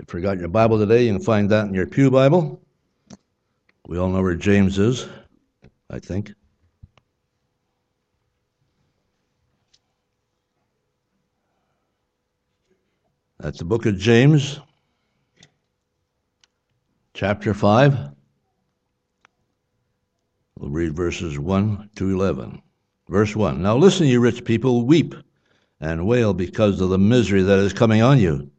you forgot your Bible today, you can find that in your Pew Bible. We all know where James is, I think. That's the book of James, chapter 5. We'll read verses 1 to 11. Verse 1 Now listen, you rich people, weep and wail because of the misery that is coming on you.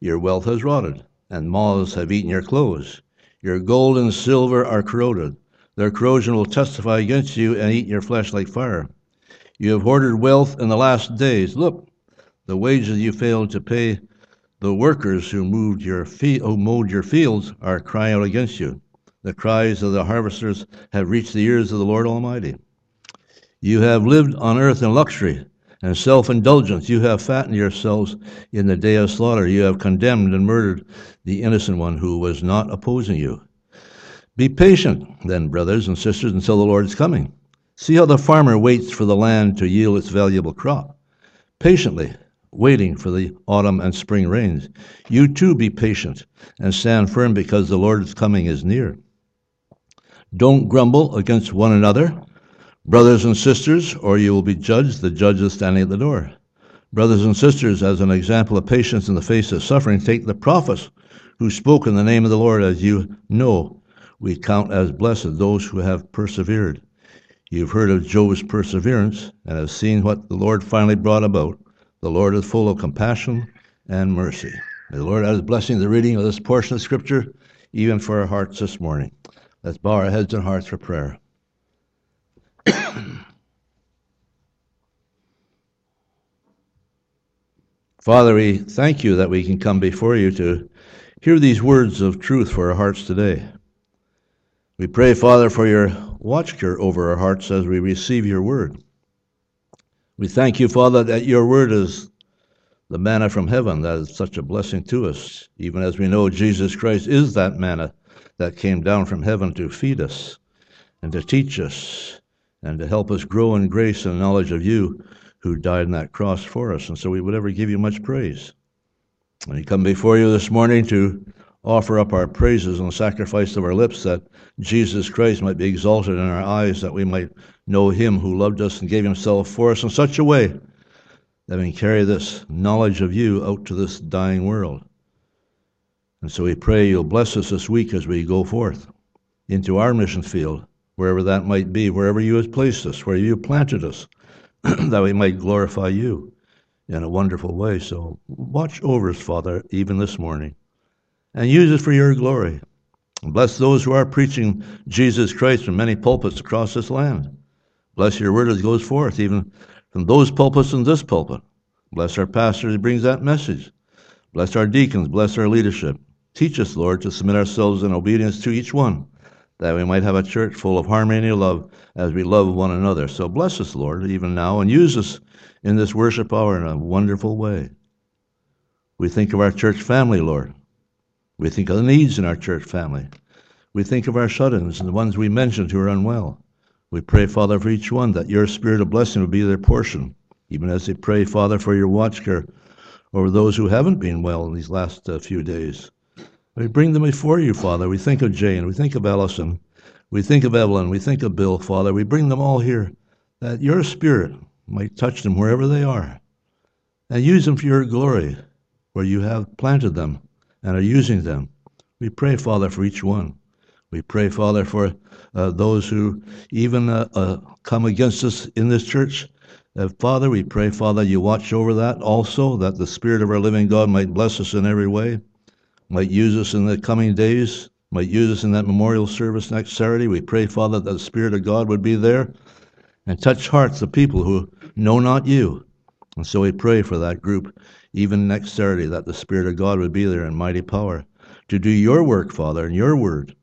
Your wealth has rotted, and moths have eaten your clothes. Your gold and silver are corroded. Their corrosion will testify against you and eat your flesh like fire. You have hoarded wealth in the last days. Look, the wages you failed to pay the workers who moved your fe- who mowed your fields are crying out against you. The cries of the harvesters have reached the ears of the Lord Almighty. You have lived on earth in luxury and self indulgence. You have fattened yourselves in the day of slaughter. You have condemned and murdered the innocent one who was not opposing you. Be patient, then, brothers and sisters, until the Lord is coming. See how the farmer waits for the land to yield its valuable crop. Patiently, waiting for the autumn and spring rains. You too be patient and stand firm because the Lord's coming is near. Don't grumble against one another Brothers and sisters, or you will be judged, the judge is standing at the door. Brothers and sisters, as an example of patience in the face of suffering, take the prophets who spoke in the name of the Lord, as you know. We count as blessed those who have persevered. You've heard of Job's perseverance and have seen what the Lord finally brought about. The Lord is full of compassion and mercy. May the Lord add his blessing to the reading of this portion of Scripture, even for our hearts this morning. Let's bow our heads and hearts for prayer. Father, we thank you that we can come before you to hear these words of truth for our hearts today. We pray, Father, for your watch care over our hearts as we receive your word. We thank you, Father, that your word is the manna from heaven that is such a blessing to us, even as we know Jesus Christ is that manna that came down from heaven to feed us and to teach us and to help us grow in grace and knowledge of you who died on that cross for us. And so we would ever give you much praise. And we come before you this morning to offer up our praises and sacrifice of our lips that Jesus Christ might be exalted in our eyes, that we might know him who loved us and gave himself for us in such a way that we can carry this knowledge of you out to this dying world. And so we pray you'll bless us this week as we go forth into our mission field wherever that might be, wherever you have placed us, where you planted us, that we might glorify you in a wonderful way. So watch over us, Father, even this morning, and use us for your glory. Bless those who are preaching Jesus Christ from many pulpits across this land. Bless your word as it goes forth, even from those pulpits and this pulpit. Bless our pastor who brings that message. Bless our deacons. Bless our leadership. Teach us, Lord, to submit ourselves in obedience to each one that we might have a church full of harmony and love as we love one another. So bless us, Lord, even now, and use us in this worship hour in a wonderful way. We think of our church family, Lord. We think of the needs in our church family. We think of our shut ins and the ones we mentioned who are unwell. We pray, Father, for each one that your spirit of blessing will be their portion, even as they pray, Father, for your watch care over those who haven't been well in these last uh, few days. We bring them before you, Father. We think of Jane. We think of Ellison. We think of Evelyn. We think of Bill, Father. We bring them all here that your Spirit might touch them wherever they are and use them for your glory where you have planted them and are using them. We pray, Father, for each one. We pray, Father, for uh, those who even uh, uh, come against us in this church. Uh, Father, we pray, Father, you watch over that also, that the Spirit of our living God might bless us in every way might use us in the coming days, might use us in that memorial service next Saturday. We pray, Father, that the Spirit of God would be there and touch hearts of people who know not you. And so we pray for that group, even next Saturday, that the Spirit of God would be there in mighty power to do your work, Father, and your word,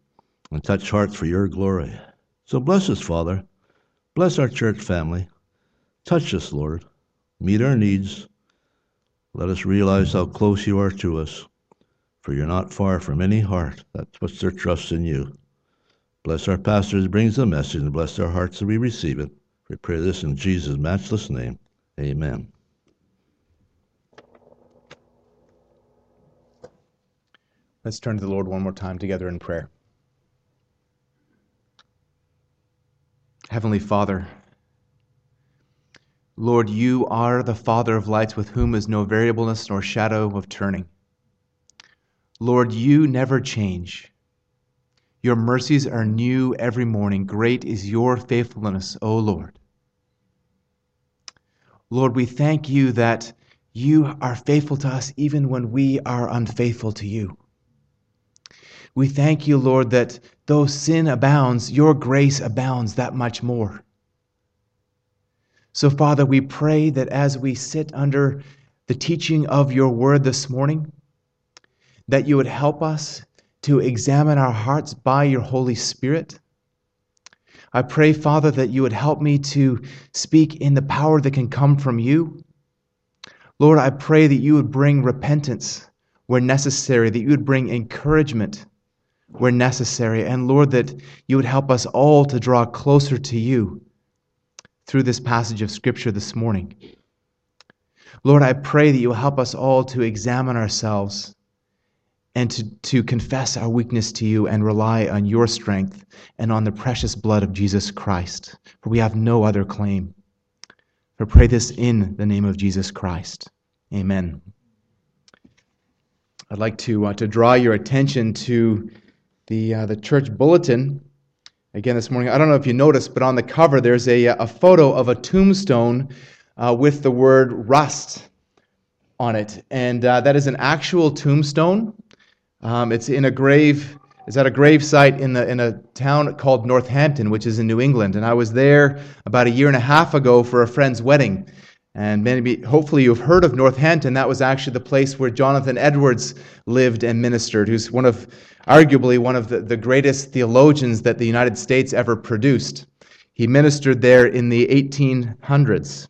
and touch hearts for your glory. So bless us, Father. Bless our church family. Touch us, Lord. Meet our needs. Let us realize how close you are to us for you're not far from any heart that puts their trust in you. Bless our pastors brings the message, and bless our hearts that we receive it. We pray this in Jesus' matchless name. Amen. Let's turn to the Lord one more time together in prayer. Heavenly Father, Lord, you are the Father of lights with whom is no variableness nor shadow of turning. Lord, you never change. Your mercies are new every morning. Great is your faithfulness, O Lord. Lord, we thank you that you are faithful to us even when we are unfaithful to you. We thank you, Lord, that though sin abounds, your grace abounds that much more. So, Father, we pray that as we sit under the teaching of your word this morning, that you would help us to examine our hearts by your Holy Spirit. I pray, Father, that you would help me to speak in the power that can come from you. Lord, I pray that you would bring repentance where necessary, that you would bring encouragement where necessary, and Lord, that you would help us all to draw closer to you through this passage of Scripture this morning. Lord, I pray that you will help us all to examine ourselves and to, to confess our weakness to you and rely on your strength and on the precious blood of Jesus Christ, for we have no other claim. I pray this in the name of Jesus Christ. Amen. I'd like to, uh, to draw your attention to the, uh, the church bulletin again this morning. I don't know if you noticed, but on the cover there's a, a photo of a tombstone uh, with the word rust on it. And uh, that is an actual tombstone. Um, it's in a grave, it's at a grave site in, the, in a town called Northampton, which is in New England. And I was there about a year and a half ago for a friend's wedding. And maybe, hopefully, you've heard of Northampton. That was actually the place where Jonathan Edwards lived and ministered, who's one of, arguably, one of the, the greatest theologians that the United States ever produced. He ministered there in the 1800s.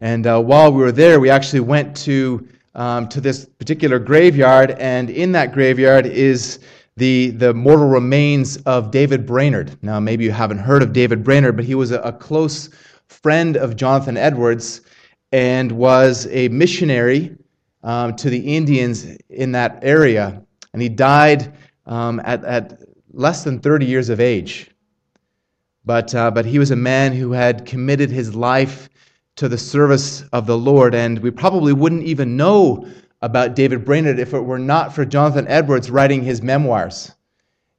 And uh, while we were there, we actually went to, um, to this particular graveyard, and in that graveyard is the, the mortal remains of David Brainerd. Now, maybe you haven't heard of David Brainerd, but he was a, a close friend of Jonathan Edwards and was a missionary um, to the Indians in that area. And he died um, at, at less than 30 years of age. But, uh, but he was a man who had committed his life to the service of the Lord, and we probably wouldn't even know about David Brainerd if it were not for Jonathan Edwards writing his memoirs.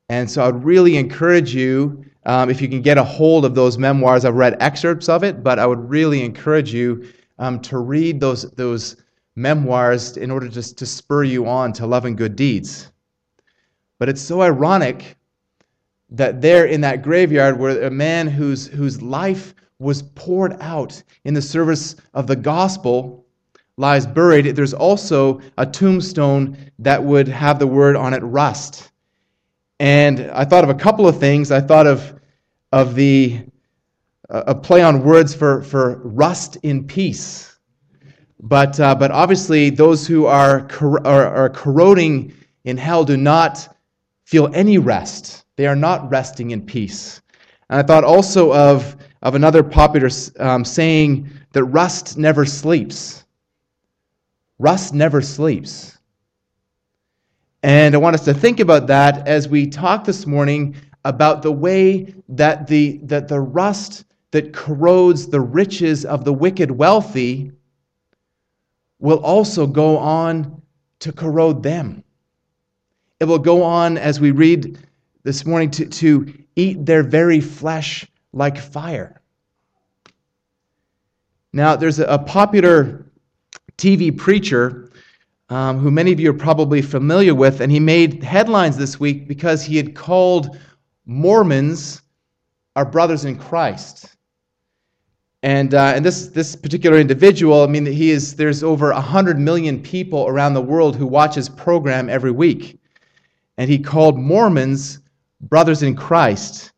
And so I'd really encourage you um, if you can get a hold of those memoirs, I've read excerpts of it, but I would really encourage you um, to read those, those memoirs in order just to spur you on to love and good deeds. But it's so ironic that there in that graveyard where a man whose, whose life was poured out in the service of the gospel lies buried, there's also a tombstone that would have the word on it rust. And I thought of a couple of things. I thought of, of the a play on words for, for rust in peace. But, uh, but obviously, those who are, cor- are, are corroding in hell do not feel any rest. They are not resting in peace. And I thought also of, of another popular um, saying that rust never sleeps. Rust never sleeps. And I want us to think about that as we talk this morning about the way that the, that the rust that corrodes the riches of the wicked wealthy will also go on to corrode them. It will go on, as we read this morning, to, to eat their very flesh like fire. Now, there's a, popular TV preacher um, who many of you are probably familiar with, and he made headlines this week because he had called Mormons our brothers in Christ. And, uh, and this, this particular individual, I mean, he is, there's over 100 million people around the world who watch his program every week. And he called Mormons brothers in Christ.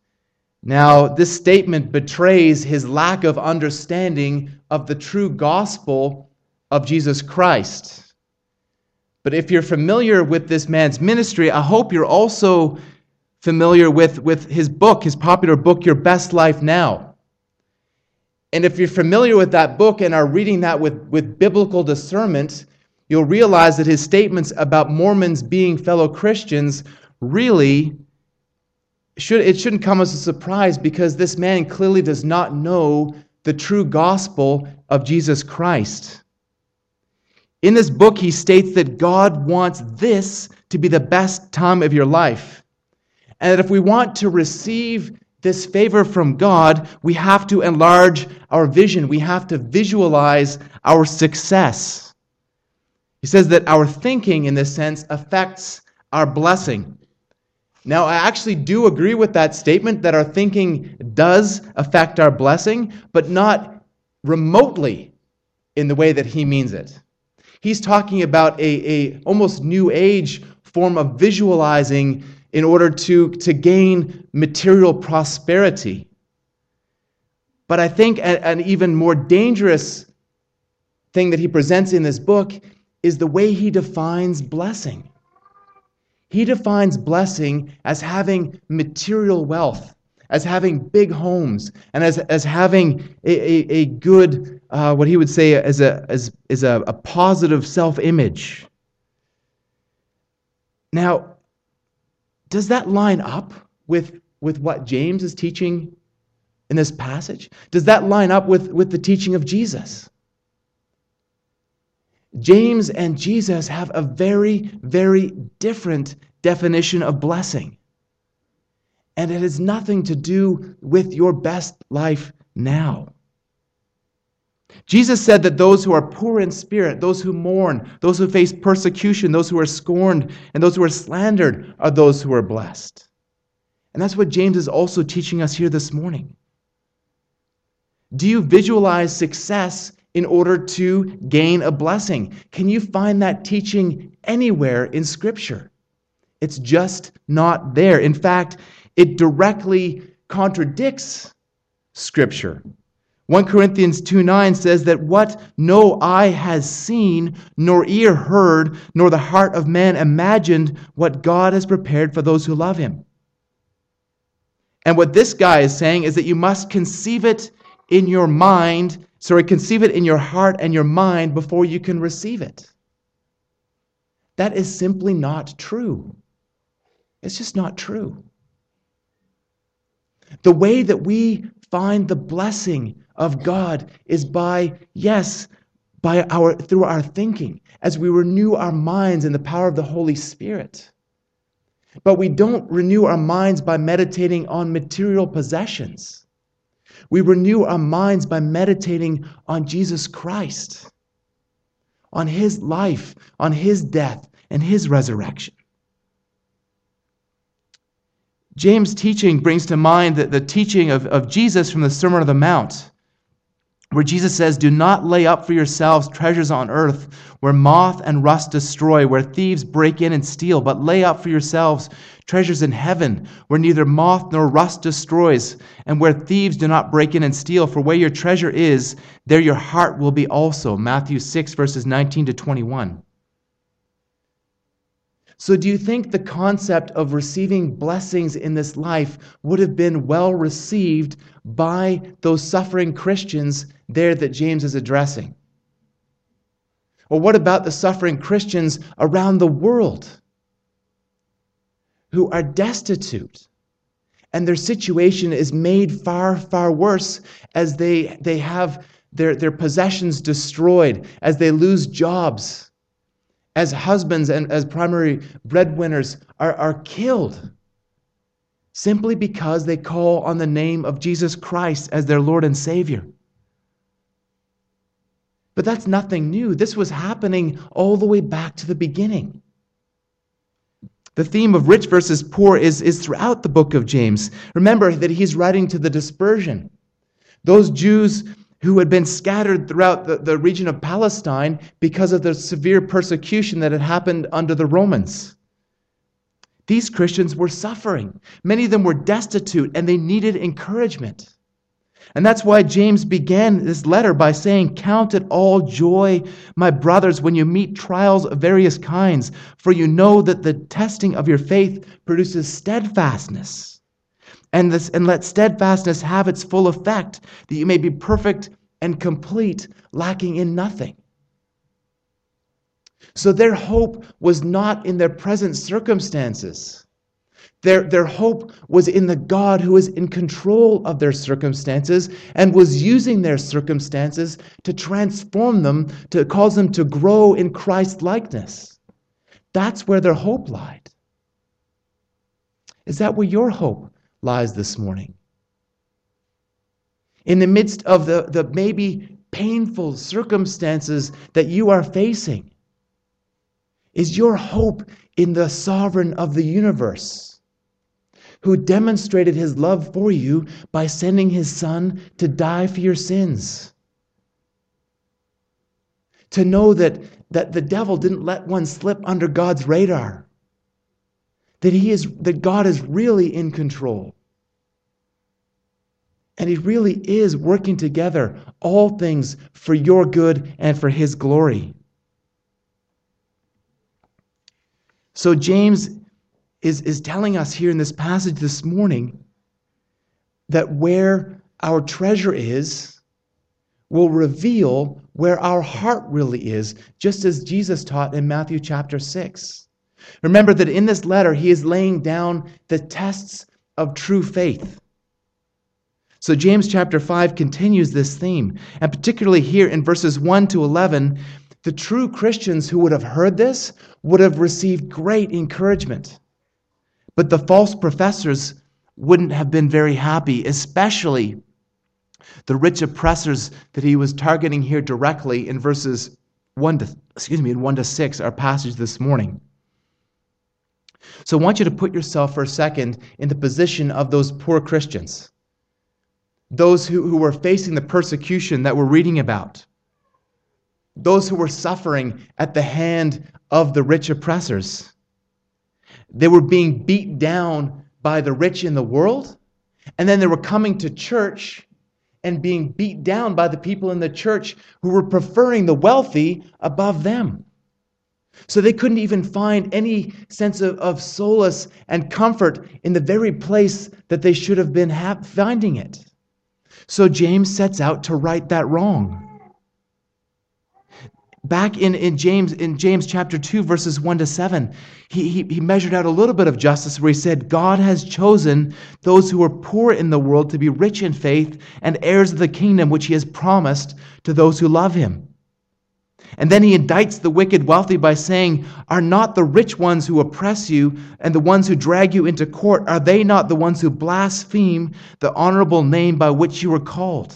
Now, this statement betrays his lack of understanding of the true gospel of Jesus Christ. But if you're familiar with this man's ministry, I hope you're also familiar with, with his book, his popular book, Your Best Life Now. And if you're familiar with that book and are reading that with, with biblical discernment, you'll realize that his statements about Mormons being fellow Christians really should it shouldn't come as a surprise because this man clearly does not know the true gospel of Jesus Christ. In this book, he states that God wants this to be the best time of your life. And that if we want to receive this favor from God, we have to enlarge our vision. We have to visualize our success. He says that our thinking, in this sense, affects our blessing. Now, I actually do agree with that statement that our thinking does affect our blessing, but not remotely in the way that he means it. He's talking about a, a almost new age form of visualizing in order to, to gain material prosperity. But I think an even more dangerous thing that he presents in this book is the way he defines blessing. He defines blessing as having material wealth, as having big homes, and as, as having a, a, a good, uh, what he would say, as a, as, as a, a positive self image. Now, does that line up with, with what James is teaching in this passage? Does that line up with, with the teaching of Jesus? James and Jesus have a very, very different definition of blessing. And it has nothing to do with your best life now. Jesus said that those who are poor in spirit, those who mourn, those who face persecution, those who are scorned, and those who are slandered are those who are blessed. And that's what James is also teaching us here this morning. Do you visualize success in order to gain a blessing. Can you find that teaching anywhere in Scripture? It's just not there. In fact, it directly contradicts Scripture. 1 Corinthians 2 9 says that what no eye has seen, nor ear heard, nor the heart of man imagined, what God has prepared for those who love him. And what this guy is saying is that you must conceive it in your mind Sorry, conceive it in your heart and your mind before you can receive it. That is simply not true. It's just not true. The way that we find the blessing of God is by, yes, by our through our thinking, as we renew our minds in the power of the Holy Spirit. But we don't renew our minds by meditating on material possessions. We renew our minds by meditating on Jesus Christ, on his life, on his death, and his resurrection. James' teaching brings to mind the, the teaching of, of Jesus from the Sermon on the Mount, where Jesus says, Do not lay up for yourselves treasures on earth where moth and rust destroy, where thieves break in and steal, but lay up for yourselves treasures in heaven, where neither moth nor rust destroys, and where thieves do not break in and steal. For where your treasure is, there your heart will be also. Matthew 6, verses 19 to 21. So, do you think the concept of receiving blessings in this life would have been well received by those suffering Christians there that James is addressing? Or what about the suffering Christians around the world? who are destitute. And their situation is made far, far worse as they, they have their, their possessions destroyed, as they lose jobs, as husbands and as primary breadwinners are, are killed simply because they call on the name of Jesus Christ as their Lord and Savior. But that's nothing new. This was happening all the way back to the beginning. The theme of rich versus poor is, is throughout the book of James. Remember that he's writing to the dispersion. Those Jews who had been scattered throughout the, the region of Palestine because of the severe persecution that had happened under the Romans. These Christians were suffering. Many of them were destitute and they needed encouragement. And that's why James began this letter by saying, Count it all joy, my brothers, when you meet trials of various kinds, for you know that the testing of your faith produces steadfastness. And, this, and let steadfastness have its full effect, that you may be perfect and complete, lacking in nothing. So their hope was not in their present circumstances. Their, their hope was in the God who is in control of their circumstances and was using their circumstances to transform them, to cause them to grow in Christ likeness. That's where their hope lied. Is that where your hope lies this morning? In the midst of the, the maybe painful circumstances that you are facing, is your hope in the sovereign of the universe? Who demonstrated his love for you by sending his son to die for your sins. To know that, that the devil didn't let one slip under God's radar. That he is that God is really in control. And he really is working together all things for your good and for his glory. So James is, is telling us here in this passage this morning that where our treasure is will reveal where our heart really is, just as Jesus taught in Matthew chapter 6. Remember that in this letter, he is laying down the tests of true faith. So, James chapter 5 continues this theme, and particularly here in verses 1 to 11, the true Christians who would have heard this would have received great encouragement. But the false professors wouldn't have been very happy, especially the rich oppressors that he was targeting here directly in verses 1 to excuse me in 1 to 6 our passage this morning. So I want you to put yourself for a second in the position of those poor Christians. Those who, who were facing the persecution that we're reading about. Those who were suffering at the hand of the rich oppressors. They were being beat down by the rich in the world, and then they were coming to church and being beat down by the people in the church who were preferring the wealthy above them. So they couldn't even find any sense of, of solace and comfort in the very place that they should have been ha- finding it. So James sets out to right that wrong. Back in, in James in James chapter 2, verses 1 to 7, he, he, he measured out a little bit of justice where he said, God has chosen those who are poor in the world to be rich in faith and heirs of the kingdom which he has promised to those who love him. And then he indicts the wicked wealthy by saying, Are not the rich ones who oppress you and the ones who drag you into court, are they not the ones who blaspheme the honorable name by which you were called?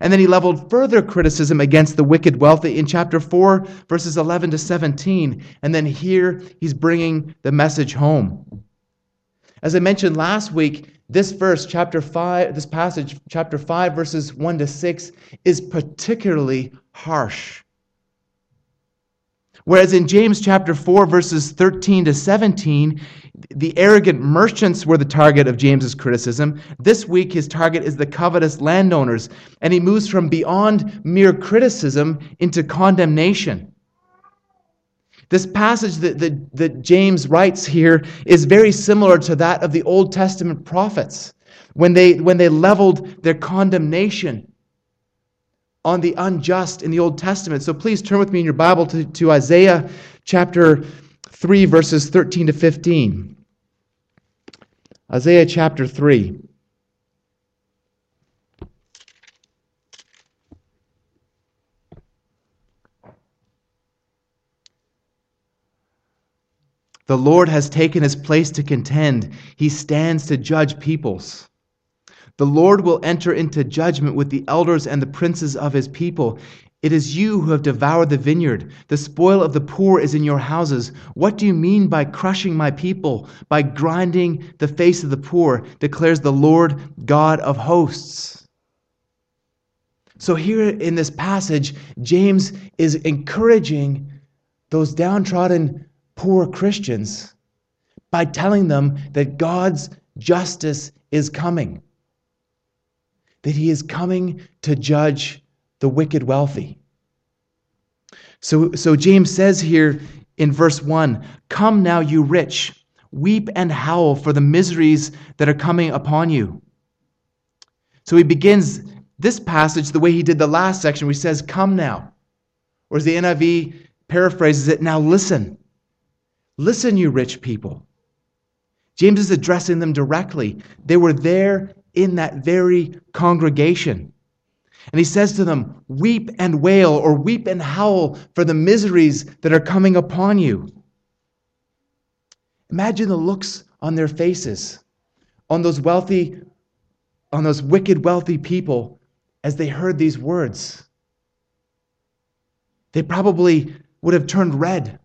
And then he leveled further criticism against the wicked wealthy in chapter 4, verses 11 to 17. And then here he's bringing the message home. As I mentioned last week, this verse, chapter 5, this passage, chapter 5, verses 1 to 6, is particularly harsh. Whereas in James chapter 4, verses 13 to 17, the arrogant merchants were the target of James's criticism. This week, his target is the covetous landowners, and he moves from beyond mere criticism into condemnation. This passage that, that, that James writes here is very similar to that of the Old Testament prophets when they, when they leveled their condemnation on the unjust in the Old Testament. So please turn with me in your Bible to, to Isaiah chapter 3, verses 13 to 15. Isaiah chapter 3. The Lord has taken his place to contend. He stands to judge peoples. The Lord will enter into judgment with the elders and the princes of his people. It is you who have devoured the vineyard. The spoil of the poor is in your houses. What do you mean by crushing my people, by grinding the face of the poor, declares the Lord God of hosts. So, here in this passage, James is encouraging those downtrodden poor Christians by telling them that God's justice is coming that he is coming to judge the wicked wealthy. So, so James says here in verse 1 Come now, you rich, weep and howl for the miseries that are coming upon you. So he begins this passage the way he did the last section, where he says, Come now. Or as the NIV paraphrases it now listen. Listen, you rich people. James is addressing them directly. They were there in that very congregation. And he says to them, Weep and wail, or weep and howl for the miseries that are coming upon you. Imagine the looks on their faces, on those wealthy, on those wicked, wealthy people as they heard these words. They probably would have turned red.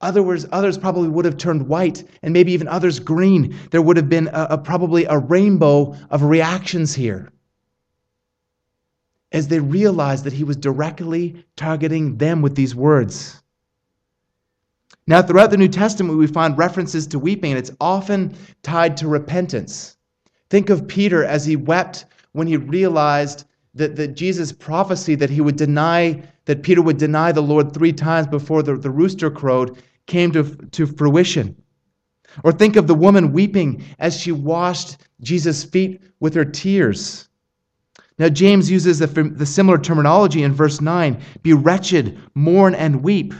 Others, others probably would have turned white, and maybe even others green. There would have been a, a, probably a rainbow of reactions here as they realized that he was directly targeting them with these words. Now, throughout the New Testament, we find references to weeping, and it's often tied to repentance. Think of Peter as he wept when he realized that, that Jesus' prophecy that he would deny, that Peter would deny the Lord three times before the, the rooster crowed came to, to fruition. Or think of the woman weeping as she washed Jesus' feet with her tears. Now, James uses the, the similar terminology in verse 9 be wretched, mourn, and weep.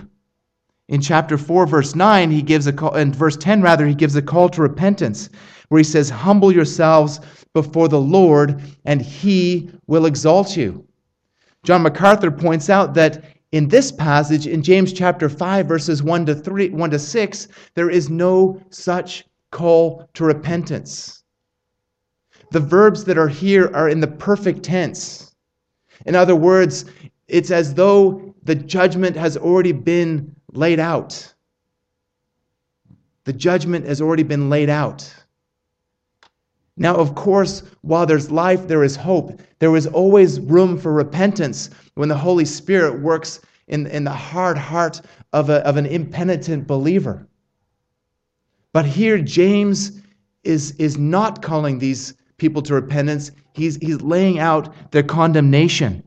In chapter 4, verse 9, he gives a call, in verse 10, rather, he gives a call to repentance, where he says, Humble yourselves before the Lord, and he will exalt you. John MacArthur points out that in this passage, in James chapter 5, verses 1 to 3, 1 to 6, there is no such call to repentance. The verbs that are here are in the perfect tense. In other words, it's as though the judgment has already been laid out. The judgment has already been laid out. Now, of course, while there's life, there is hope. There is always room for repentance when the Holy Spirit works in, in the hard heart of, a, of an impenitent believer. But here, James is, is not calling these people to repentance, he's, he's laying out their condemnation.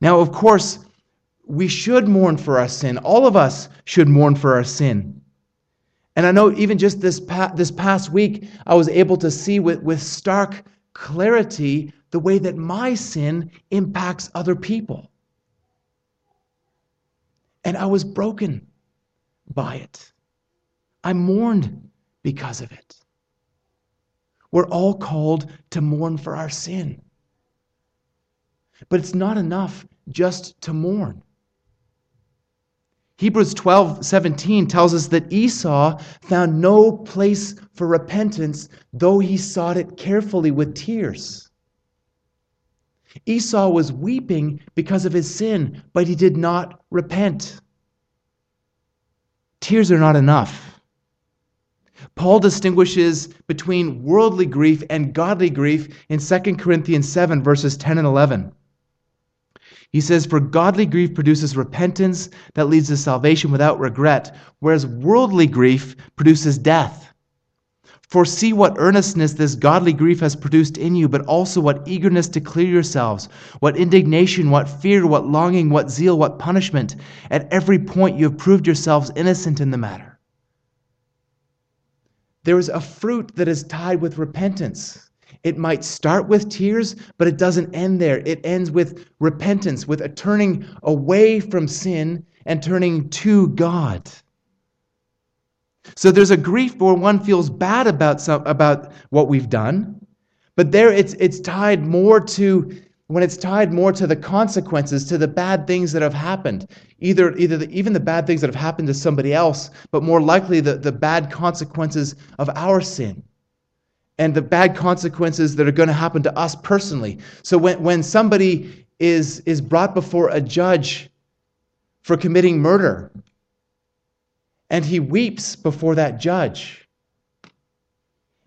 Now, of course, we should mourn for our sin. All of us should mourn for our sin. And I know even just this, pa- this past week, I was able to see with, with stark clarity the way that my sin impacts other people. And I was broken by it. I mourned because of it. We're all called to mourn for our sin. But it's not enough just to mourn. Hebrews 12, 17 tells us that Esau found no place for repentance, though he sought it carefully with tears. Esau was weeping because of his sin, but he did not repent. Tears are not enough. Paul distinguishes between worldly grief and godly grief in 2 Corinthians 7, verses 10 and 11. He says, For godly grief produces repentance that leads to salvation without regret, whereas worldly grief produces death. For see what earnestness this godly grief has produced in you, but also what eagerness to clear yourselves, what indignation, what fear, what longing, what zeal, what punishment. At every point you have proved yourselves innocent in the matter. There is a fruit that is tied with repentance. It might start with tears, but it doesn't end there. It ends with repentance, with a turning away from sin and turning to God. So there's a grief where one feels bad about some, about what we've done, but there it's it's tied more to when it's tied more to the consequences, to the bad things that have happened, either either the, even the bad things that have happened to somebody else, but more likely the, the bad consequences of our sin and the bad consequences that are going to happen to us personally. So when, when somebody is, is brought before a judge for committing murder, and he weeps before that judge,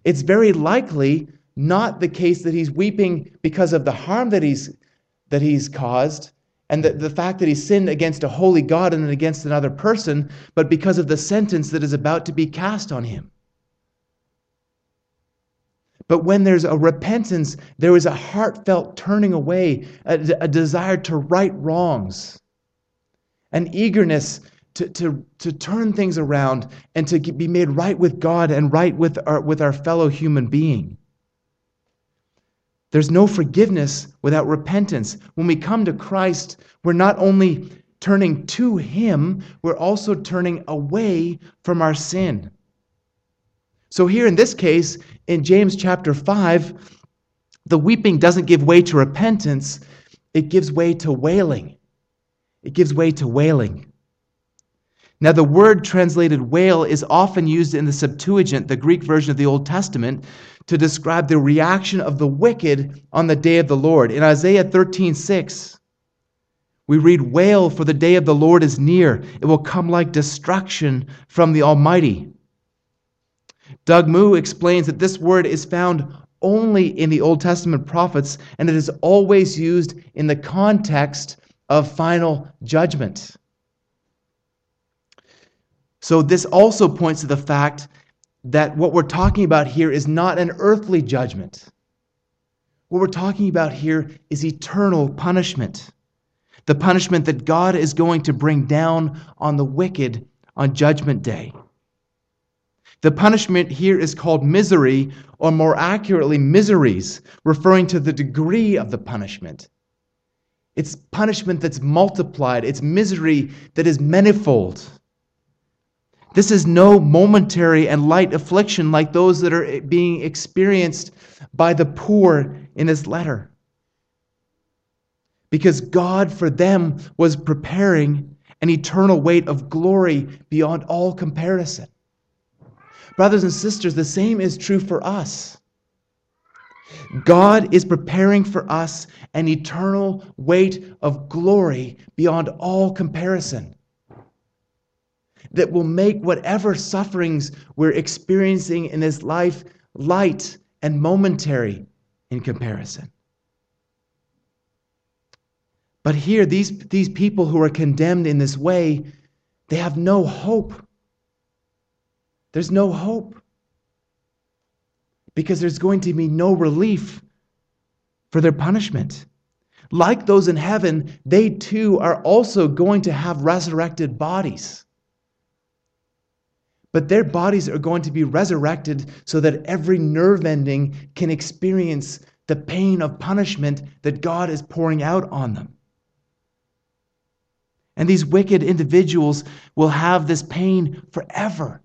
it's very likely not the case that he's weeping because of the harm that he's, that he's caused and the, the fact that he sinned against a holy God and against another person, but because of the sentence that is about to be cast on him. But when there's a repentance, there is a heartfelt turning away, a, a desire to right wrongs, an eagerness to, to, to turn things around and to be made right with God and right with our, with our fellow human being. There's no forgiveness without repentance. When we come to Christ, we're not only turning to Him, we're also turning away from our sin. So, here in this case, in James chapter 5, the weeping doesn't give way to repentance, it gives way to wailing. It gives way to wailing. Now, the word translated wail is often used in the Septuagint, the Greek version of the Old Testament, to describe the reaction of the wicked on the day of the Lord. In Isaiah 13 6, we read, Wail, for the day of the Lord is near. It will come like destruction from the Almighty. Doug Moo explains that this word is found only in the Old Testament prophets, and it is always used in the context of final judgment. So, this also points to the fact that what we're talking about here is not an earthly judgment. What we're talking about here is eternal punishment. The punishment that God is going to bring down on the wicked on Judgment Day. The punishment here is called misery, or more accurately, miseries, referring to the degree of the punishment. It's punishment that's multiplied, it's misery that is manifold. This is no momentary and light affliction like those that are being experienced by the poor in his letter. Because God for them was preparing an eternal weight of glory beyond all comparison. Brothers and sisters, the same is true for us. God is preparing for us an eternal weight of glory beyond all comparison that will make whatever sufferings we're experiencing in this life light and momentary in comparison. But here, these, these people who are condemned in this way, they have no hope. There's no hope. Because there's going to be no relief for their punishment. Like those in heaven, they too are also going to have resurrected bodies. But their bodies are going to be resurrected so that every nerve ending can experience the pain of punishment that God is pouring out on them. And these wicked individuals will have this pain forever.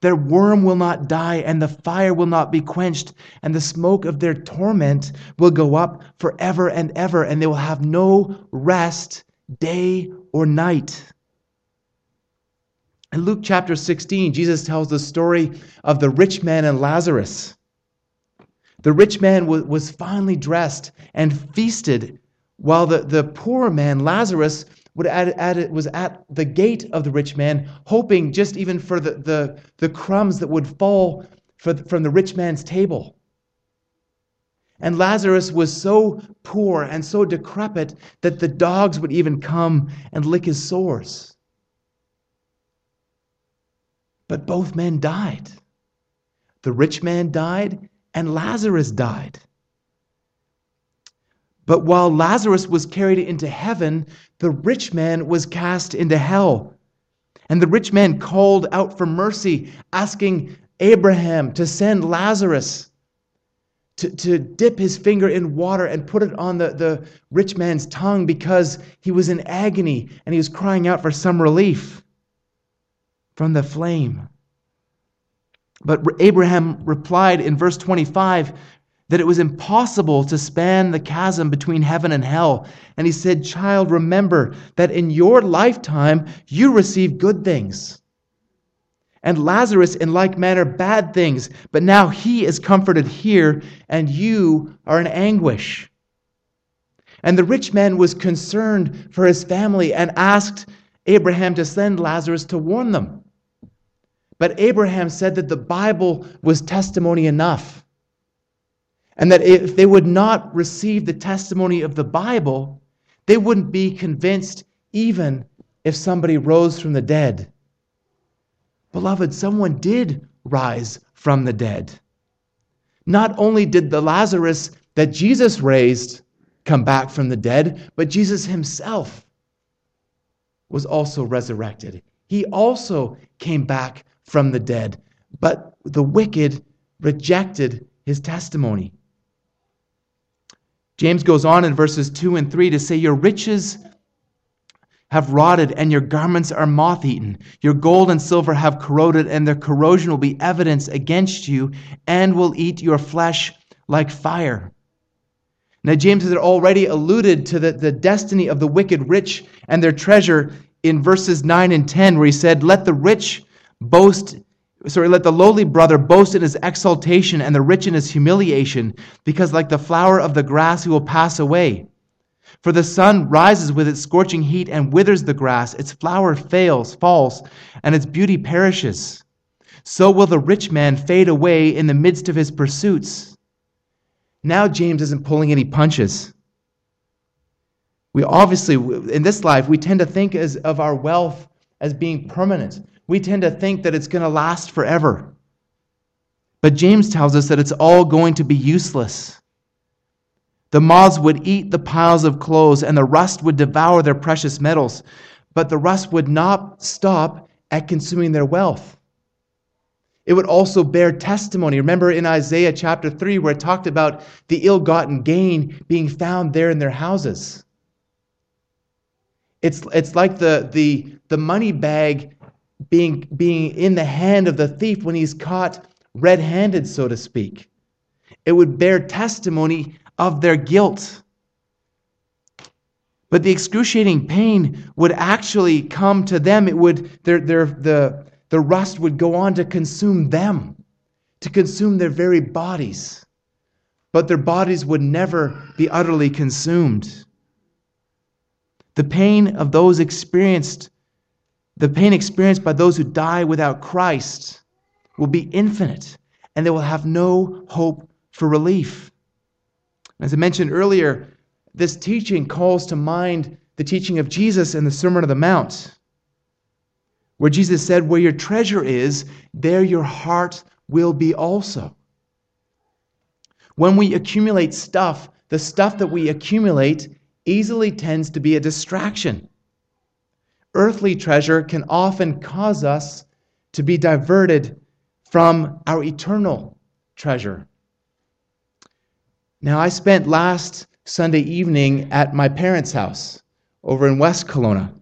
Their worm will not die, and the fire will not be quenched, and the smoke of their torment will go up forever and ever, and they will have no rest day or night. In Luke chapter 16, Jesus tells the story of the rich man and Lazarus. The rich man was finely dressed and feasted, while the, the poor man, Lazarus, was at the gate of the rich man, hoping just even for the, the, the crumbs that would fall for, from the rich man's table. And Lazarus was so poor and so decrepit that the dogs would even come and lick his sores. But both men died. The rich man died, and Lazarus died. But while Lazarus was carried into heaven, the rich man was cast into hell. And the rich man called out for mercy, asking Abraham to send Lazarus to, to dip his finger in water and put it on the, the rich man's tongue because he was in agony and he was crying out for some relief from the flame. But Abraham replied in verse 25 that it was impossible to span the chasm between heaven and hell. And he said, Child, remember that in your lifetime you received good things. And Lazarus, in like manner, bad things. But now he is comforted here, and you are in anguish. And the rich man was concerned for his family and asked Abraham to send Lazarus to warn them. But Abraham said that the Bible was testimony enough. And that if they would not receive the testimony of the Bible, they wouldn't be convinced even if somebody rose from the dead. Beloved, someone did rise from the dead. Not only did the Lazarus that Jesus raised come back from the dead, but Jesus himself was also resurrected. He also came back from the dead. But the wicked rejected his testimony. James goes on in verses 2 and 3 to say, Your riches have rotted, and your garments are moth eaten. Your gold and silver have corroded, and their corrosion will be evidence against you, and will eat your flesh like fire. Now, James has already alluded to the, the destiny of the wicked rich and their treasure in verses 9 and 10, where he said, Let the rich boast, sorry, let the lowly brother boast in his exaltation and the rich in his humiliation, because like the flower of the grass, he will pass away. For the sun rises with its scorching heat and withers the grass, its flower fails, falls, and its beauty perishes. So will the rich man fade away in the midst of his pursuits. Now, James isn't pulling any punches. We obviously, in this life, we tend to think as, of our wealth as being permanent. We tend to think that it's going to last forever. But James tells us that it's all going to be useless. The moths would eat the piles of clothes, and the rust would devour their precious metals, but the rust would not stop at consuming their wealth. It would also bear testimony. Remember in Isaiah chapter 3, where it talked about the ill gotten gain being found there in their houses. It's, it's like the, the, the money bag being, being in the hand of the thief when he's caught red handed, so to speak. It would bear testimony of their guilt. But the excruciating pain would actually come to them. It would, their, their, the, the rust would go on to consume them, to consume their very bodies. But their bodies would never be utterly consumed. The pain of those experienced, the pain experienced by those who die without Christ will be infinite, and they will have no hope for relief. As I mentioned earlier, this teaching calls to mind the teaching of Jesus in the Sermon on the Mount, where Jesus said, Where your treasure is, there your heart will be also. When we accumulate stuff, the stuff that we accumulate easily tends to be a distraction. Earthly treasure can often cause us to be diverted from our eternal treasure. Now, I spent last Sunday evening at my parents' house over in West Kelowna.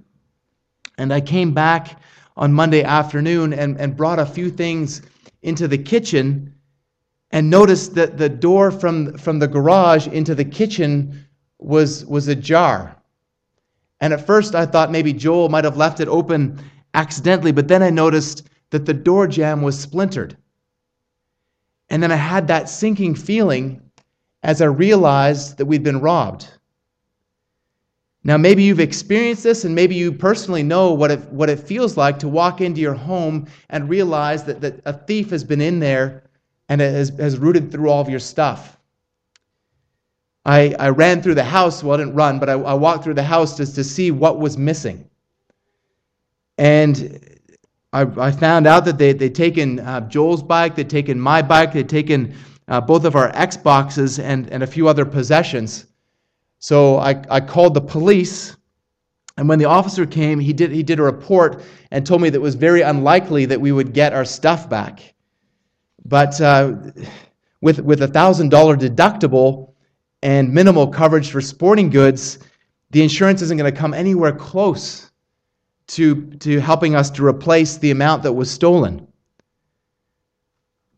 And I came back on Monday afternoon and, and brought a few things into the kitchen and noticed that the door from, from the garage into the kitchen was, was ajar. And at first I thought maybe Joel might have left it open accidentally, but then I noticed that the door jamb was splintered. And then I had that sinking feeling as I realized that we'd been robbed. Now, maybe you've experienced this, and maybe you personally know what it, what it feels like to walk into your home and realize that, that a thief has been in there and has, has rooted through all of your stuff. I, I ran through the house, well, I didn't run, but I, I walked through the house just to see what was missing. And I, I found out that they, they'd taken uh, Joel's bike, they'd taken my bike, they'd taken uh, both of our Xboxes and, and a few other possessions. So I, I called the police, and when the officer came, he did, he did a report and told me that it was very unlikely that we would get our stuff back. But uh, with, with a $1,000 deductible and minimal coverage for sporting goods, the insurance isn't going to come anywhere close to, to helping us to replace the amount that was stolen.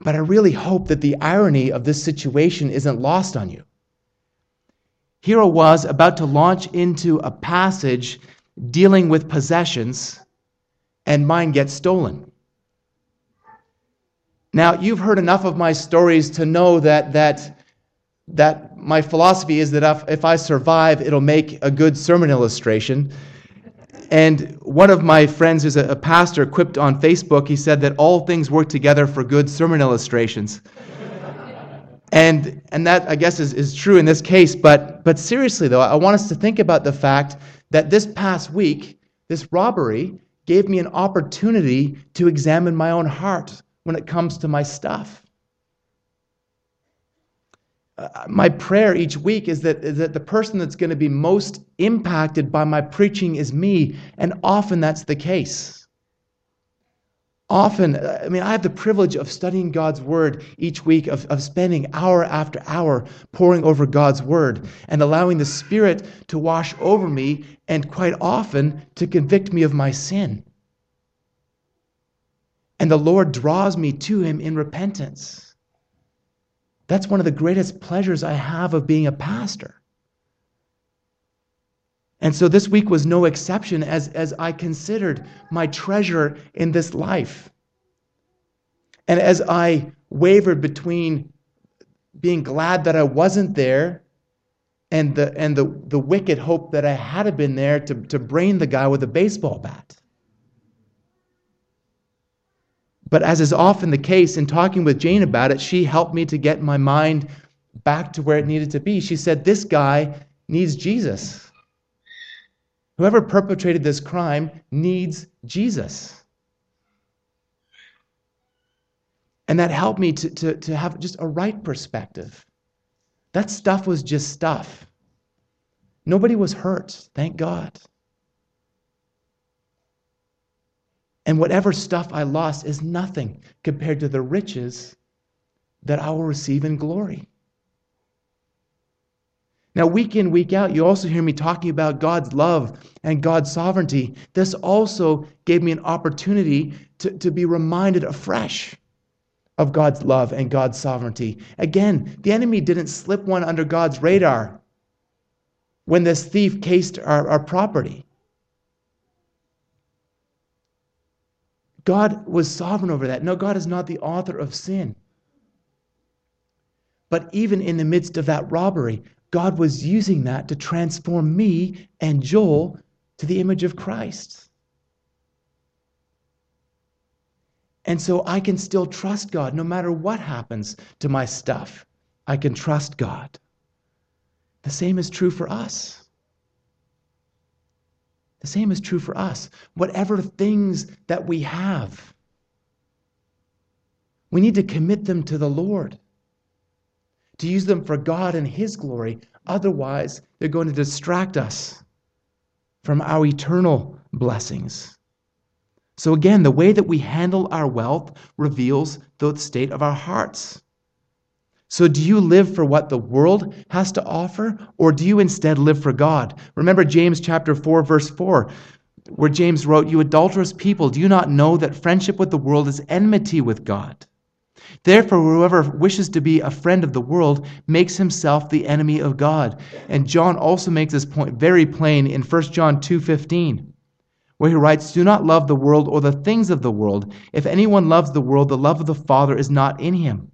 But I really hope that the irony of this situation isn't lost on you. Here I was about to launch into a passage dealing with possessions, and mine gets stolen. Now, you've heard enough of my stories to know that, that, that my philosophy is that if, if I survive, it'll make a good sermon illustration. And one of my friends who's a, a pastor quipped on Facebook, he said that all things work together for good sermon illustrations. and, and that, I guess, is, is true in this case. But, but seriously, though, I want us to think about the fact that this past week, this robbery gave me an opportunity to examine my own heart when it comes to my stuff. Uh, my prayer each week is that, is that the person that's going to be most impacted by my preaching is me, and often that's the case. often, I mean, I have the privilege of studying God's Word each week, of, of spending hour after hour poring over God's Word and allowing the Spirit to wash over me and quite often to convict me of my sin. And the Lord draws me to Him in repentance. That's one of the greatest pleasures I have of being a pastor. And so this week was no exception as, as I considered my treasure in this life. And as I wavered between being glad that I wasn't there and the, and the, the wicked hope that I had been there to, to brain the guy with a baseball bat. But as is often the case in talking with Jane about it, she helped me to get my mind back to where it needed to be. She said, This guy needs Jesus. Whoever perpetrated this crime needs Jesus. And that helped me to, to, to have just a right perspective. That stuff was just stuff. Nobody was hurt, thank God. And whatever stuff I lost is nothing compared to the riches that I will receive in glory. Now, week in, week out, you also hear me talking about God's love and God's sovereignty. This also gave me an opportunity to, to be reminded afresh of God's love and God's sovereignty. Again, the enemy didn't slip one under God's radar when this thief cased our, our property. God was sovereign over that. No, God is not the author of sin. But even in the midst of that robbery, God was using that to transform me and Joel to the image of Christ. And so I can still trust God no matter what happens to my stuff. I can trust God. The same is true for us. The same is true for us. Whatever things that we have, we need to commit them to the Lord to use them for God and His glory. Otherwise, they're going to distract us from our eternal blessings. So, again, the way that we handle our wealth reveals the state of our hearts. So, do you live for what the world has to offer, or do you instead live for God? Remember James chapter 4, verse 4, where James wrote, You adulterous people, do you not know that friendship with the world is enmity with God? Therefore, whoever wishes to be a friend of the world makes himself the enemy of God. And John also makes this point very plain in 1 John 2:15, where he writes, "Do not love the world or the things of the world. If anyone loves the world, the love of the Father is not in him."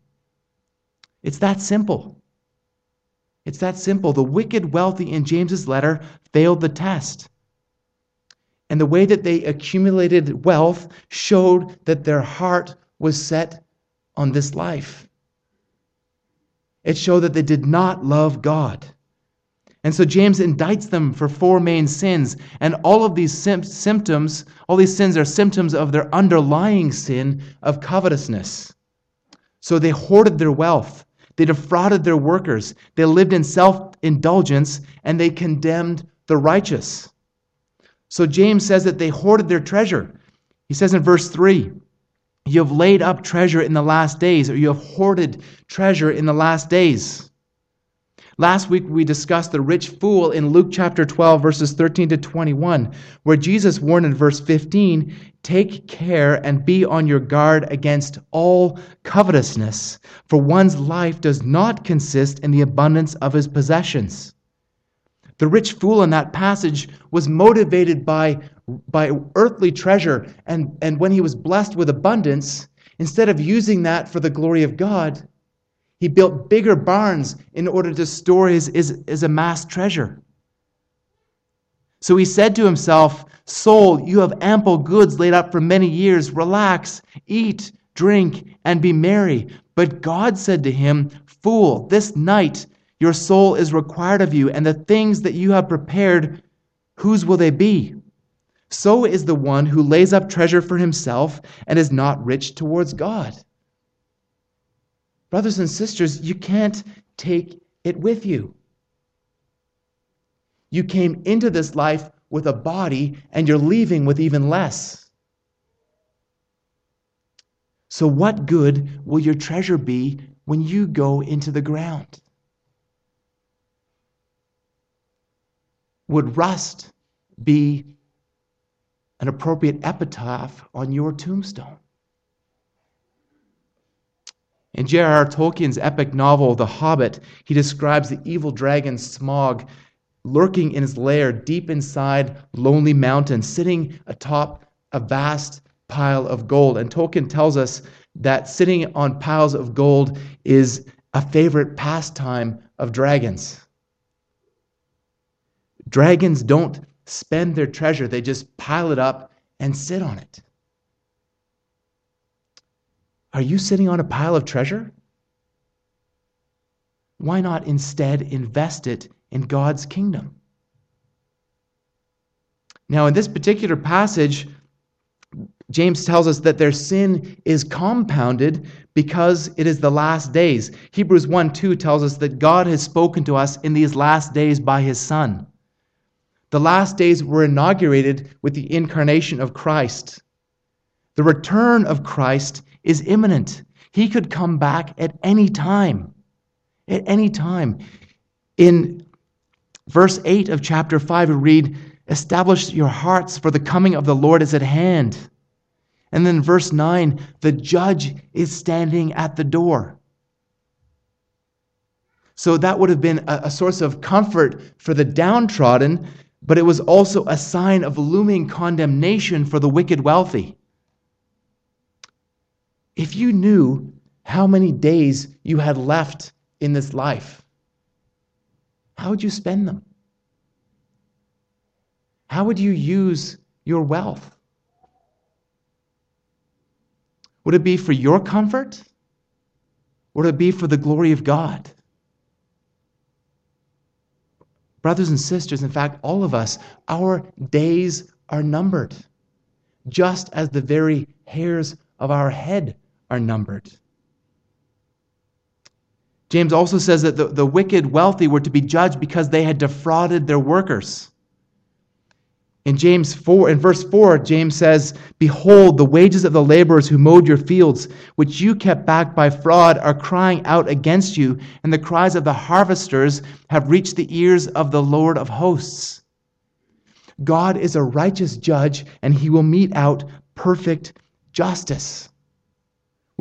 It's that simple. It's that simple. The wicked wealthy in James's letter failed the test. And the way that they accumulated wealth showed that their heart was set on this life. It showed that they did not love God. And so James indicts them for four main sins. And all of these symptoms, all these sins are symptoms of their underlying sin of covetousness. So they hoarded their wealth, they defrauded their workers, they lived in self indulgence, and they condemned the righteous. So James says that they hoarded their treasure. He says in verse 3 you have laid up treasure in the last days, or you have hoarded treasure in the last days. Last week we discussed the rich fool in Luke chapter 12, verses 13 to 21, where Jesus warned in verse 15 Take care and be on your guard against all covetousness, for one's life does not consist in the abundance of his possessions. The rich fool in that passage was motivated by by earthly treasure. And, and when he was blessed with abundance, instead of using that for the glory of God, he built bigger barns in order to store his, his, his amassed treasure. So he said to himself, Soul, you have ample goods laid up for many years. Relax, eat, drink, and be merry. But God said to him, Fool, this night your soul is required of you, and the things that you have prepared, whose will they be? So is the one who lays up treasure for himself and is not rich towards God. Brothers and sisters, you can't take it with you. You came into this life with a body, and you're leaving with even less. So, what good will your treasure be when you go into the ground? Would rust be an appropriate epitaph on your tombstone? In J.R.R. Tolkien's epic novel, The Hobbit, he describes the evil dragon Smaug lurking in his lair deep inside Lonely Mountain, sitting atop a vast pile of gold. And Tolkien tells us that sitting on piles of gold is a favorite pastime of dragons. Dragons don't spend their treasure, they just pile it up and sit on it. Are you sitting on a pile of treasure? Why not instead invest it in God's kingdom? Now, in this particular passage, James tells us that their sin is compounded because it is the last days. Hebrews 1 2 tells us that God has spoken to us in these last days by his Son. The last days were inaugurated with the incarnation of Christ. The return of Christ is imminent. He could come back at any time. At any time. In verse 8 of chapter 5, we read, Establish your hearts, for the coming of the Lord is at hand. And then verse 9, the judge is standing at the door. So that would have been a, a, source of comfort for the downtrodden, but it was also a sign of looming condemnation for the wicked wealthy. If you knew how many days you had left in this life, how would you spend them? How would you use your wealth? Would it be for your comfort? Would it be for the glory of God? Brothers and sisters, in fact, all of us, our days are numbered, just as the very hairs of our head are numbered. James also says that the, the wicked wealthy were to be judged because they had defrauded their workers. In James 4, in verse 4, James says, Behold, the wages of the laborers who mowed your fields, which you kept back by fraud, are crying out against you, and the cries of the harvesters have reached the ears of the Lord of hosts. God is a righteous judge, and he will mete out perfect justice.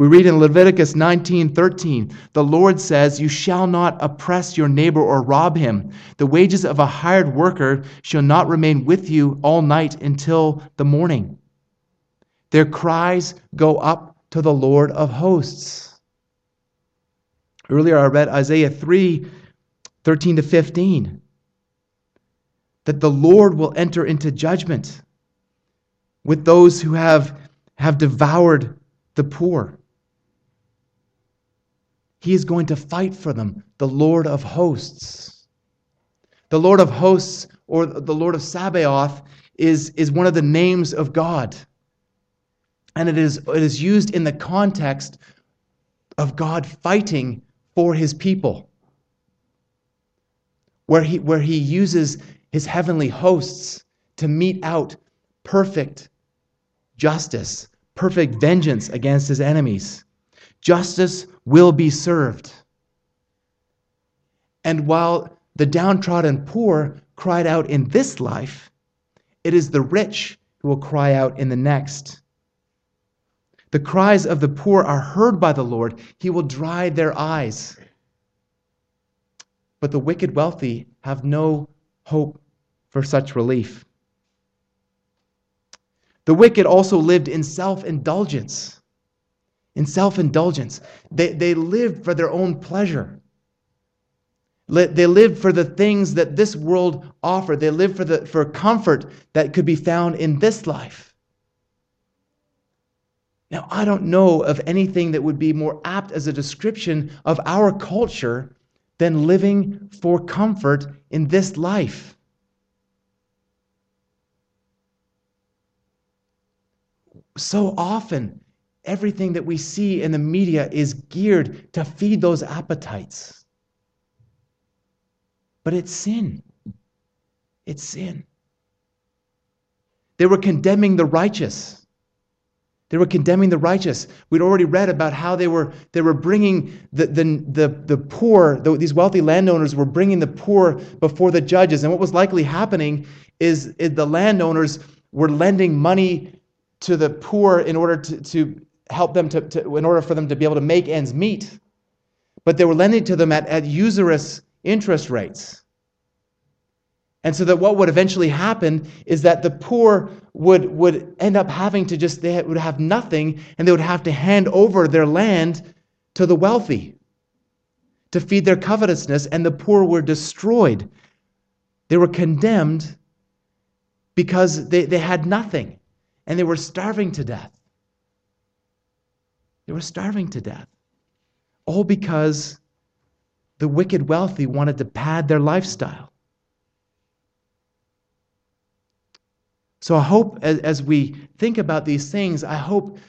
We read in Leviticus 19:13, the Lord says, "You shall not oppress your neighbor or rob him. The wages of a hired worker shall not remain with you all night until the morning." Their cries go up to the Lord of hosts. Earlier I read Isaiah 3 13 to 15 that the Lord will enter into judgment with those who have, have devoured the poor. He is going to fight for them, the Lord of hosts. The Lord of hosts, or the Lord of Sabaoth, is, is one of the names of God. And it is, it is used in the context of God fighting for his people, where he, where he uses his heavenly hosts to mete out perfect justice, perfect vengeance against his enemies. Justice will be served. And while the downtrodden poor cried out in this life, it is the rich who will cry out in the next. The cries of the poor are heard by the Lord. He will dry their eyes. But the wicked wealthy have no hope for such relief. The wicked also lived in self indulgence in self indulgence. They, they lived for their own pleasure. They lived for the things that this world offered. They lived for, the, for comfort that could be found in this life. Now, I don't know of anything that would be more apt as a description of our culture than living for comfort in this life. So often, everything that we see in the media is geared to feed those appetites. But it's sin. It's sin. They were condemning the righteous. They were condemning the righteous. We'd already read about how they were, they were bringing the, the, the, the poor, the, these wealthy landowners were bringing the poor before the judges. And what was likely happening is, is the landowners were lending money to the poor in order to, to help them to, to, in order for them to be able to make ends meet. But they were lending to them at, at usurious interest rates. And so that what would eventually happen is that the poor would, would end up having to just, they would have nothing and they would have to hand over their land to the wealthy to feed their covetousness, and the poor were destroyed. They were condemned because they, they had nothing and they were starving to death. They were starving to death. All because the wicked wealthy wanted to pad their lifestyle. So I hope as, as we think about these things, I hope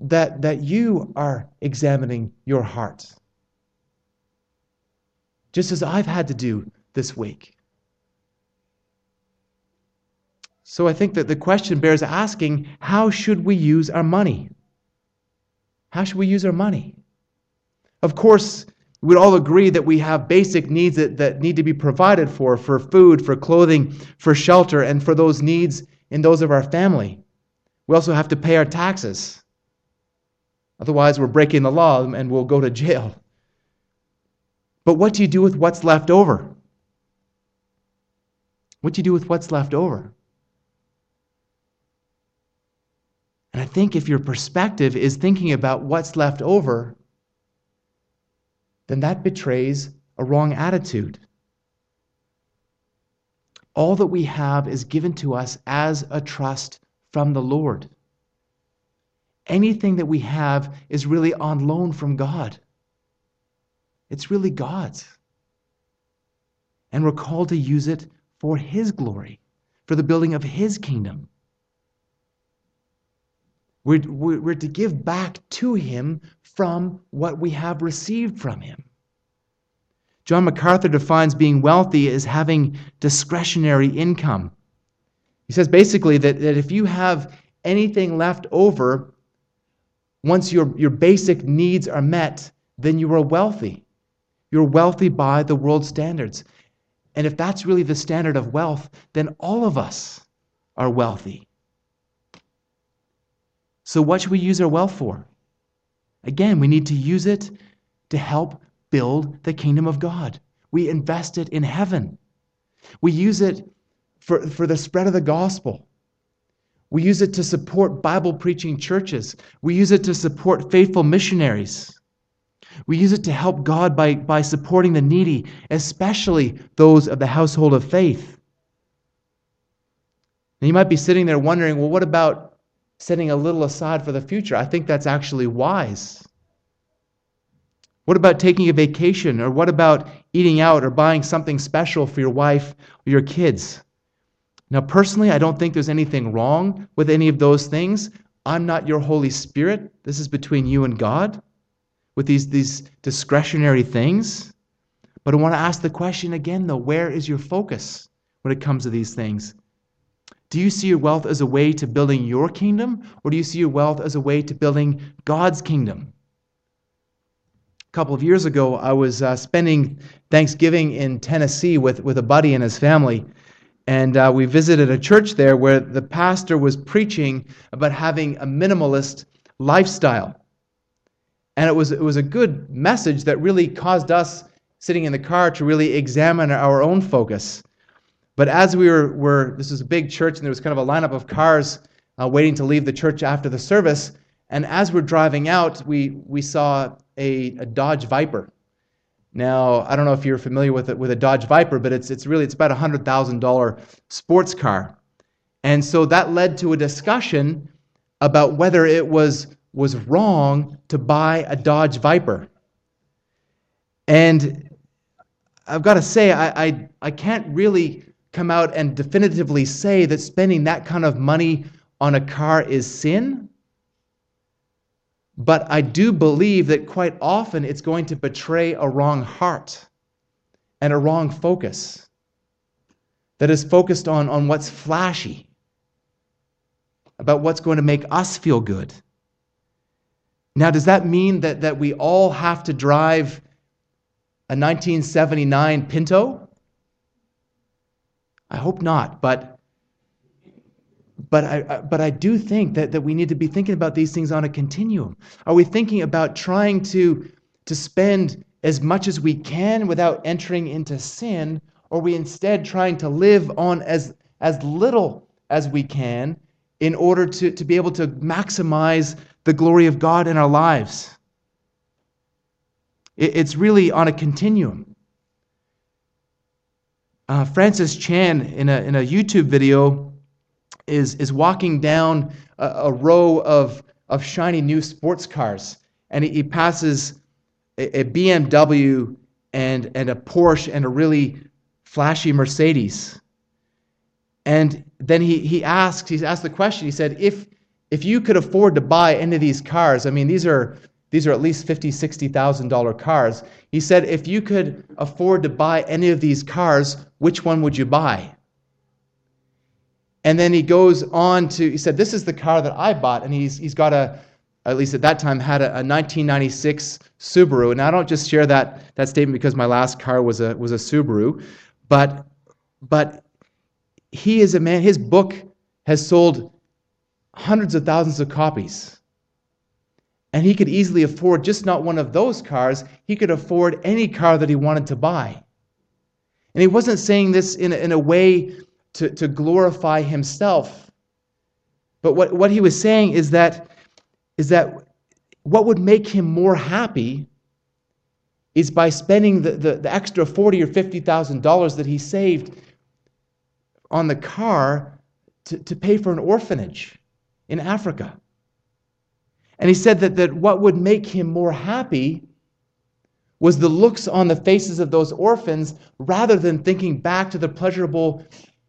that, that you are examining your heart. Just as I've had to do this week. So I think that the question bears asking how should we use our money? How should we use our money? Of course, we'd all agree that we have basic needs that, that need to be provided for for food, for clothing, for shelter, and for those needs in those of our family. We also have to pay our taxes. Otherwise, we're breaking the law and we'll go to jail. But what do you do with what's left over? What do you do with what's left over? And I think if your perspective is thinking about what's left over, then that betrays a wrong attitude. All that we have is given to us as a trust from the Lord. Anything that we have is really on loan from God. It's really God's. And we're called to use it for His glory, for the building of His kingdom. We're, we're, to give back to Him from what we have received from Him. John MacArthur defines being wealthy as having discretionary income. He says basically that, that if you have anything left over, once your, your basic needs are met, then you are wealthy. You're wealthy by the world standards. And if that's really the standard of wealth, then all of us are wealthy. So, what should we use our wealth for? Again, we need to use it to help build the kingdom of God. We invest it in heaven. We use it for, for the spread of the gospel. We use it to support Bible preaching churches. We use it to support faithful missionaries. We use it to help God by, by supporting the needy, especially those of the household of faith. And you might be sitting there wondering, well, what about setting a little aside for the future? I think that's actually wise. What about taking a vacation? Or what about eating out or buying something special for your wife or your kids? Now, personally, I don't think there's anything wrong with any of those things. I'm not your Holy Spirit. This is between you and God with these, these discretionary things. But I want to ask the question again, though where is your focus when it comes to these things? Do you see your wealth as a way to building your kingdom, or do you see your wealth as a way to building God's kingdom? A couple of years ago, I was uh, spending Thanksgiving in Tennessee with, with a buddy and his family. And uh, we visited a church there where the pastor was preaching about having a minimalist lifestyle. And it was, it was a good message that really caused us sitting in the car to really examine our own focus. But as we were, were this was a big church and there was kind of a lineup of cars uh, waiting to leave the church after the service. And as we're driving out, we, we saw a, a Dodge Viper. Now, I don't know if you're familiar with it, with a Dodge Viper, but it's, it's really it's about a $100,000 sports car. And so that led to a discussion about whether it was, was wrong to buy a Dodge Viper. And I've got to say, I, I, I can't really come out and definitively say that spending that kind of money on a car is sin. But I do believe that quite often it's going to betray a wrong heart and a wrong focus that is focused on, on what's flashy, about what's going to make us feel good. Now, does that mean that, that we all have to drive a 1979 Pinto? I hope not, but but I, but I do think that, that we need to be thinking about these things on a continuum. Are we thinking about trying to, to spend as much as we can without entering into sin, or are we instead trying to live on as, as little as we can in order to, to be able to maximize the glory of God in our lives? It, it's really on a continuum. Uh, Francis Chan, in a, in a YouTube video, is, is walking down a, a row of, of shiny new sports cars, and he, he passes a, a BMW and, and a Porsche and a really flashy Mercedes. And then he, he asks, he's asked the question, he said, if, if you could afford to buy any of these cars, I mean, these are, these are at least $50,000, $60,000 cars. He said, if you could afford to buy any of these cars, which one would you buy? And then he goes on to, he said, This is the car that I bought. And he's, he's got a, at least at that time, had a, a 1996 Subaru. And I don't just share that, that statement because my last car was a, was a Subaru, but, but he is a man, his book has sold hundreds of thousands of copies. And he could easily afford just not one of those cars, he could afford any car that he wanted to buy. And he wasn't saying this in a, in a way to, to glorify himself. But what, what he was saying is that, is that what would make him more happy is by spending the, the, the extra forty or fifty thousand dollars that he saved on the car to, to pay for an orphanage in Africa. And he said that, that what would make him more happy was the looks on the faces of those orphans rather than thinking back to the pleasurable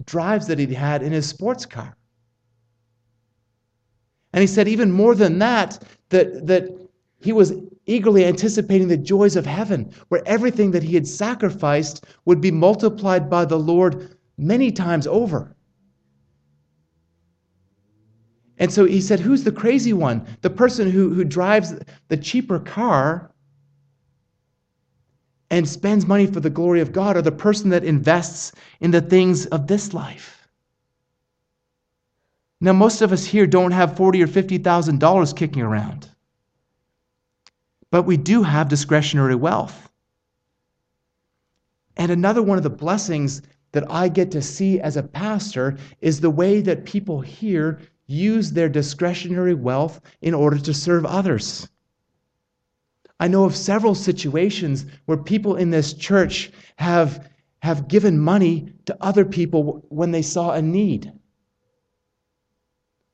drives that he'd had in his sports car. And he said, even more than that, that, that he was eagerly anticipating the joys of heaven, where everything that he had sacrificed would be multiplied by the Lord many times over. And so he said, Who's the crazy one? The person who, who drives the cheaper car and spends money for the glory of God or the person that invests in the things of this life. Now, most of us here don't have forty or fifty thousand dollars kicking around, but we do have discretionary wealth. And another one of the blessings that I get to see as a pastor is the way that people here use their discretionary wealth in order to serve others. I know of several situations where people in this church have, have given money to other people when they saw a need.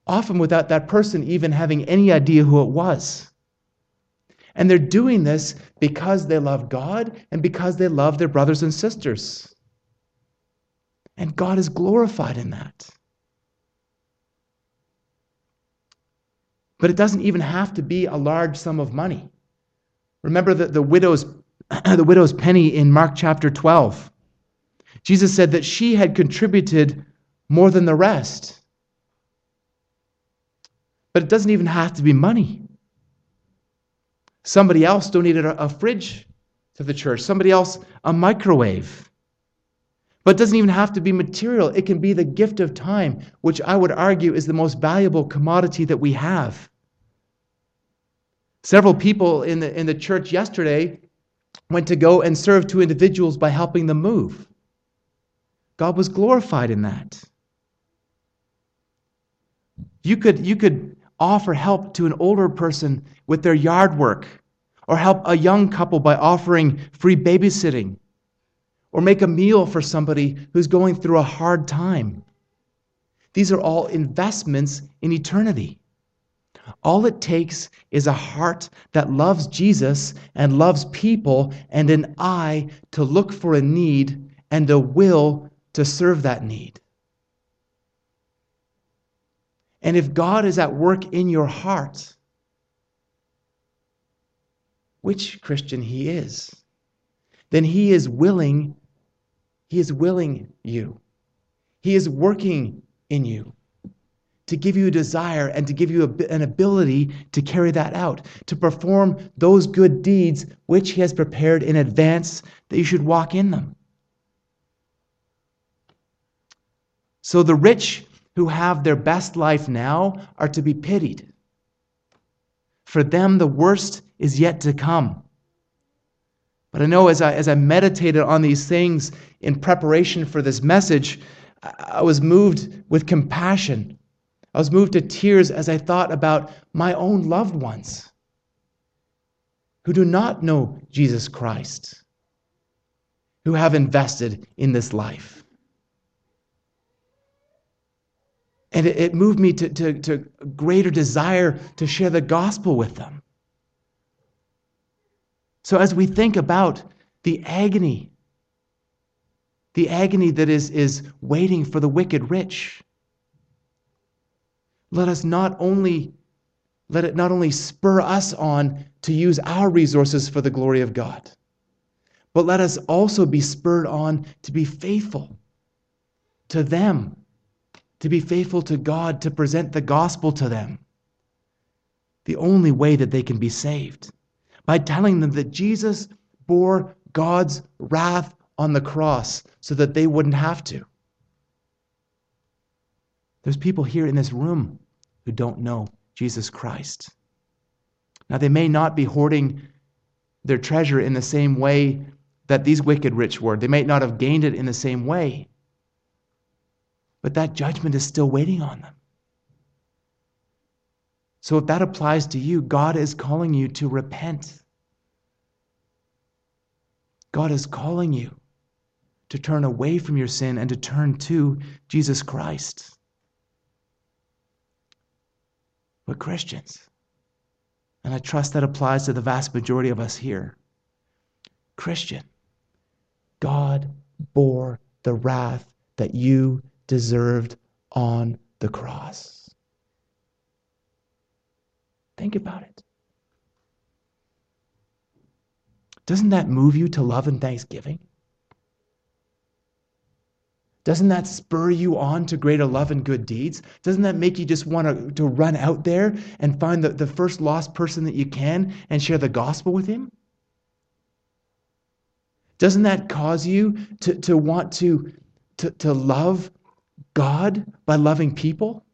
Often without that person even having any idea who it was. And they're doing this because they love God and because they love their brothers and sisters. And God is glorified in that. But it doesn't even have to be a large sum of money. Remember the, the widow's the widow's penny in Mark chapter 12. Jesus said that she had contributed more than the rest. But it doesn't even have to be money. Somebody else donated a, a fridge to the church, somebody else a microwave. But it doesn't even have to be material. It can be the gift of time, which I would argue is the most valuable commodity that we have. Several people in the, in the church yesterday went to go and serve two individuals by helping them move. God was glorified in that. You could, you could offer help to an older person with their yard work, or help a young couple by offering free babysitting, or make a meal for somebody who's going through a hard time. These are all investments in eternity. All it takes is a heart that loves Jesus and loves people and an eye to look for a need and a will to serve that need. And if God is at work in your heart, which Christian he is, then he is willing, he is willing you. He is working in you to give you a desire and to give you a, an ability to carry that out, to perform those good deeds which He has prepared in advance that you should walk in them. So the rich who have their best life now are to be pitied. For them, the worst is yet to come. But I know as I, as I meditated on these things in preparation for this message, I was moved with compassion. I was moved to tears as I thought about my own loved ones who do not know Jesus Christ, who have invested in this life. And it, it moved me to, to, to greater desire to share the gospel with them. So as we think about the agony, the agony that is, is waiting for the wicked rich, let us not only let it not only spur us on to use our resources for the glory of God, but let us also be spurred on to be faithful to them to be faithful to God, to present the gospel to them. The only way that they can be saved by telling them that Jesus bore God's wrath on the cross so that they wouldn't have to. There's people here in this room who don't know Jesus Christ. Now, they may not be hoarding their treasure in the same way that these wicked rich were. They may not have gained it in the same way. But that judgment is still waiting on them. So if that applies to you, God is calling you to repent. God is calling you to turn away from your sin and to turn to Jesus Christ. But Christians, and I trust that applies to the vast majority of us here, Christian, God bore the wrath that you deserved on the cross. Think about it. Doesn't that move you to love and thanksgiving? Doesn't that spur you on to greater love and good deeds? Doesn't that make you just want to, to run out there and find the, the first lost person that you can and share the gospel with him? Doesn't that cause you to, to want to, to, to love God by loving people?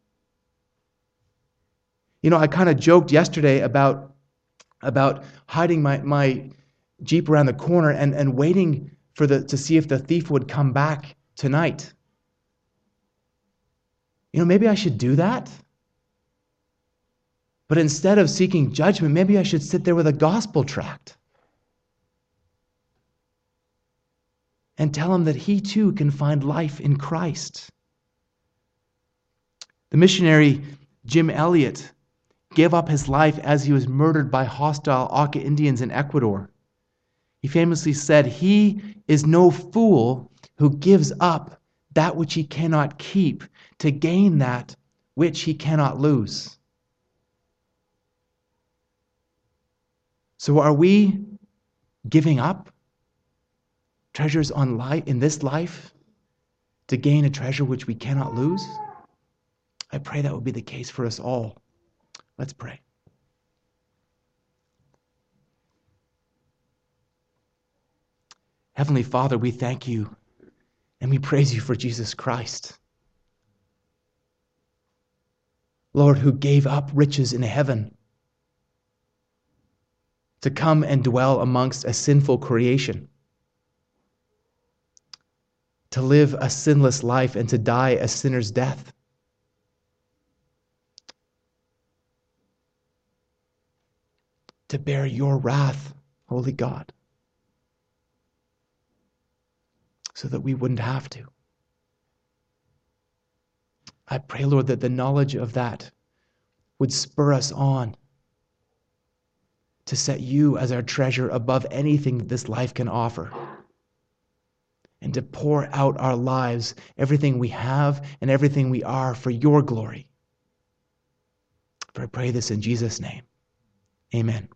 You know, I kind of joked yesterday about, about hiding my, my Jeep around the corner and, and waiting for the, to see if the thief would come back tonight. You know, maybe I should do that. But instead of seeking judgment, maybe I should sit there with a gospel tract and tell him that he too can find life in Christ. The missionary Jim Elliot gave up his life as he was murdered by hostile Auca Indians in Ecuador. He famously said, He is no fool who gives up that which he cannot keep to gain that which he cannot lose. So, are we giving up treasures on life in this life to gain a treasure which we cannot lose? I pray that will be the case for us all. Let's pray. Heavenly Father, we thank you and we praise you for Jesus Christ. Lord, who gave up riches in heaven to come and dwell amongst a sinful creation, to live a sinless life and to die a sinner's death. To bear your wrath, Holy God, so that we wouldn't have to. I pray, Lord, that the knowledge of that would spur us on to set you as our treasure above anything that this life can offer. And to pour out our lives, everything we have and everything we are, for your glory. For I pray this in Jesus' name. Amen.